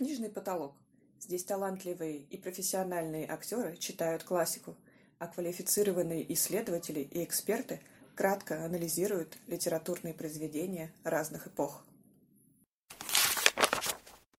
книжный потолок. Здесь талантливые и профессиональные актеры читают классику, а квалифицированные исследователи и эксперты кратко анализируют литературные произведения разных эпох.